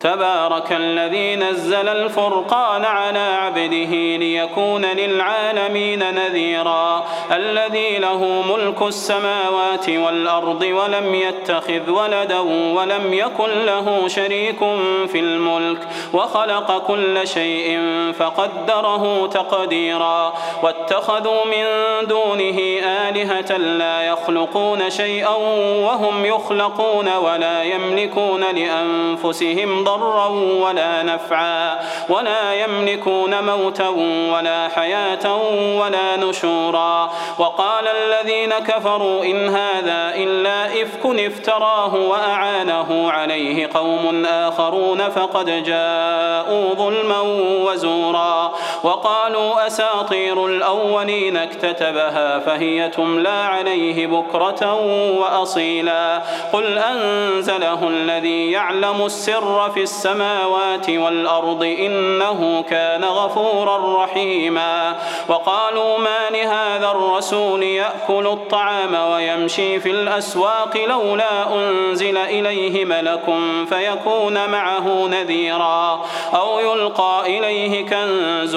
تبارك الذي نزل الفرقان على عبده ليكون للعالمين نذيرا الذي له ملك السماوات والأرض ولم يتخذ ولدا ولم يكن له شريك في الملك وخلق كل شيء فقدره تقديرا. واتخذوا من دونه آلهة لا يخلقون شيئا وهم يخلقون ولا يملكون لأنفسهم ضرا ولا نفعا ولا يملكون موتا ولا حياة ولا نشورا. وقال الذين كفروا إن هذا إلا إفك افتراه وأعانه عليه قوم آخرون فقد جاءوا ظلما وزورا. وقالوا أساطير الأولين اكتتبها فهي تملى عليه بكرة وأصيلا. قل أنزله الذي يعلم السر في السماوات والأرض إنه كان غفورا رحيما. وقالوا ما لهذا الرسول يأكل الطعام ويمشي في الأسواق لولا أنزل إليه ملك فيكون معه نذيرا. أو يلقى إليه كنز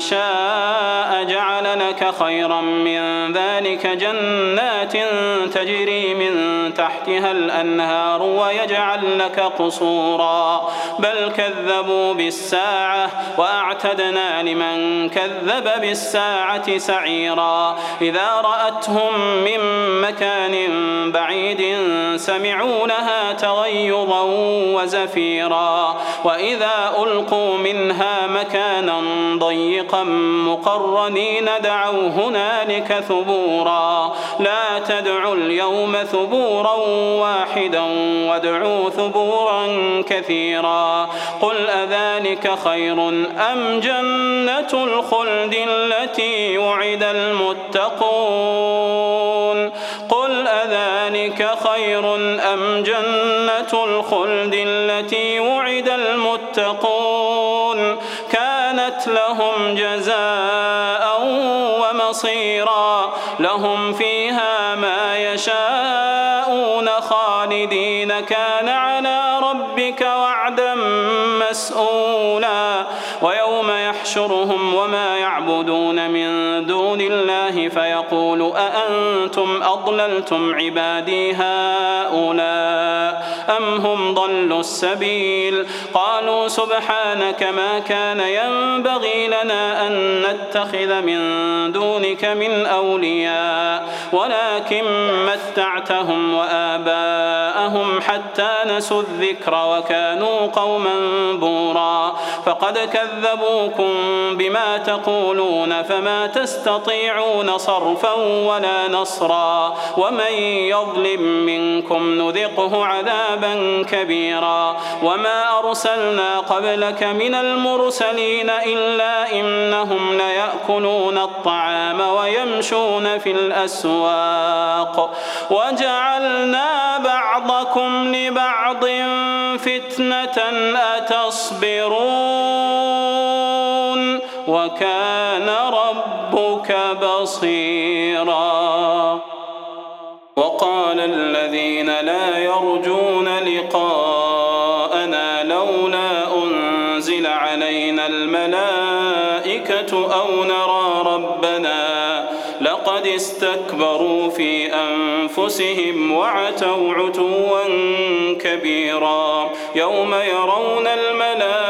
شاء جعل لك خيرا من ذلك جنات تجري من تحتها الأنهار ويجعل لك قصورا. بل كذبوا بالساعة وأعتدنا لمن كذب بالساعة سعيرا. إذا رأتهم من مكان بعيد سمعوا لها تغيظا وزفيرا. وإذا ألقوا منها مكانا ضيقا مقرنين دعوا هنالك ثبورا. لا تدعوا اليوم ثبورا واحدا وادعوا ثبورا كثيرا. قل أذلك خير أم جنة الخلد التي وعد المتقون؟ قل أذلك خير أم جنة الخلد التي وعد المتقون؟ كانت لهم جزاء ومصيرا لهم فيها ما يشاءون خالدين. كان على ربك وعدا مسؤولا ويوم يحشرهم وما يعبدون من فيقول أأنتم أضللتم عبادي هؤلاء أم هم ضلوا السبيل قالوا سبحانك ما كان ينبغي لنا أن نتخذ من دونك من أولياء ولكن متعتهم وآباءهم حتى نسوا الذكر وكانوا قوما بورا فقد كذبوكم بما تقولون فما تستطيعون صرفا ولا نصرا ومن يظلم منكم نذقه عذابا كبيرا وما أرسلنا قبلك من المرسلين إلا إنهم ليأكلون الطعام ويمشون في الأسواق وجعلنا بعضكم لبعض فتنة أتصبرون وكان ربك بصيرا. وقال الذين لا يرجون لقاءنا لولا أنزل علينا الملائكة أو نرى ربنا لقد استكبروا في أنفسهم وعتوا عتوا كبيرا. يوم يرون الملائكة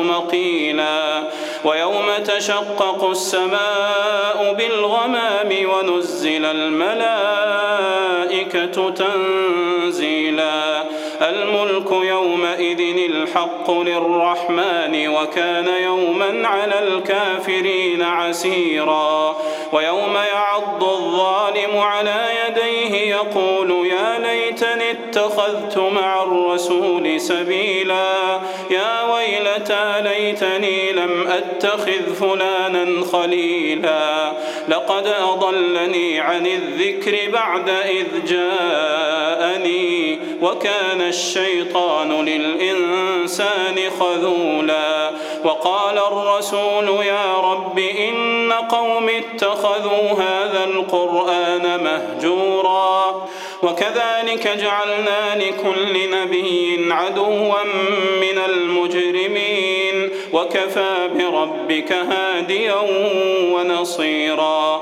تشقق السماء بالغمام ونزل الملائكة تنزيلا. الملك يومئذ الحق للرحمن وكان يوما على الكافرين عسيرا ويوم يعض الظالم على يديه يقول يا ليتني اتخذت مع الرسول سبيلا يا ويلتى ليتني لم أتخذ فلانا خليلا لقد أضلني عن الذكر بعد إذ جاءني وكان الشيطان للإنسان خذولا وقال الرسول يا رب إن قوم اتخذوا هذا القرآن مهجورا وكذلك جعلنا لكل نبي عدوا من المجرمين وكفى بربك هاديا ونصيرا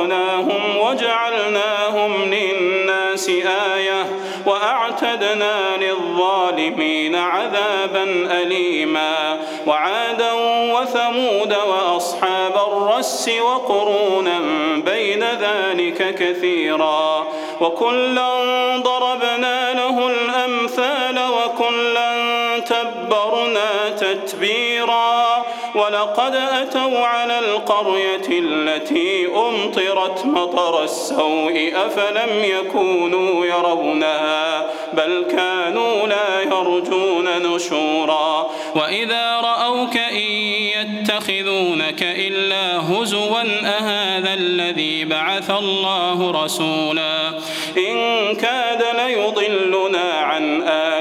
أغرقناهم وجعلناهم للناس آية وأعتدنا للظالمين عذابا أليما وعادا وثمود وأصحاب الرس وقرونا بين ذلك كثيرا وكلا ضربنا له الأمثال وكلا تبرنا تتبيرا ولقد أتوا على القرية التي أمطرت مطر السوء أفلم يكونوا يرونها بل كانوا لا يرجون نشورا وإذا رأوك إن يتخذونك إلا هزوا أهذا الذي بعث الله رسولا إن كاد ليضلنا عن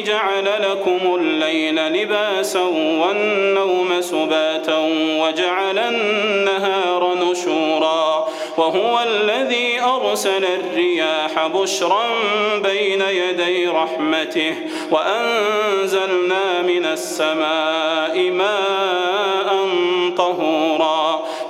جعل لكم الليل لباسا والنوم سباتا وجعل النهار نشورا وهو الذي أرسل الرياح بشرا بين يدي رحمته وأنزلنا من السماء ماء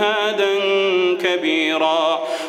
به جهادا كبيرا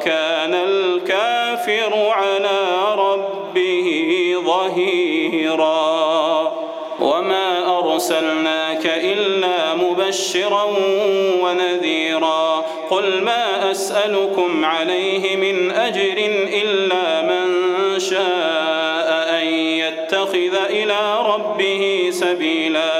وكان الكافر على ربه ظهيرا. وما أرسلناك إلا مبشرا ونذيرا. قل ما أسألكم عليه من أجر إلا من شاء أن يتخذ إلى ربه سبيلا.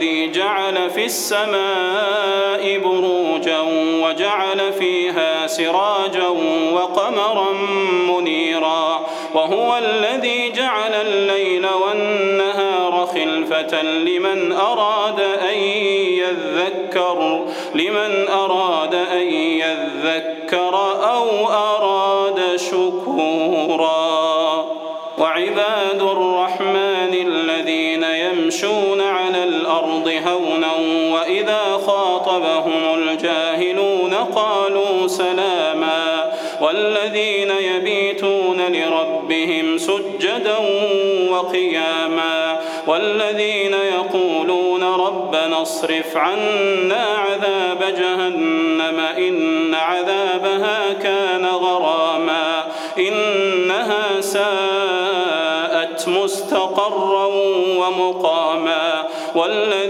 الذي جعل في السماء بروجا وجعل فيها سراجا وقمرا منيرا وهو الذي جعل الليل والنهار خلفة لمن أراد أن يذكر لمن أراد أن يذكر أو أراد شكورا. وعباد الرحمن الذين يمشون هونا وإذا خاطبهم الجاهلون قالوا سلاما والذين يبيتون لربهم سجدا وقياما والذين يقولون ربنا اصرف عنا عذاب جهنم إن عذابها كان غراما إنها ساءت مستقرا ومقاما والذين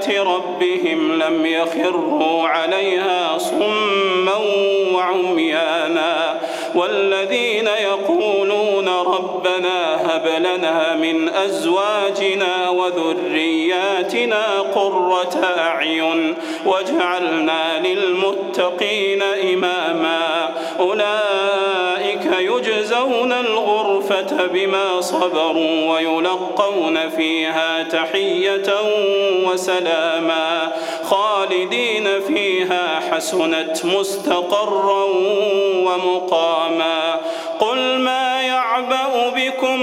بآيات ربهم لم يخروا عليها صما وعميانا والذين يقولون ربنا هب لنا من أزواجنا وذرياتنا قرة أعين واجعلنا للمتقين إماما الغرفة بما صبروا ويلقون فيها تحية وسلاما خالدين فيها حسنت مستقرا ومقاما قل ما يعبأ بكم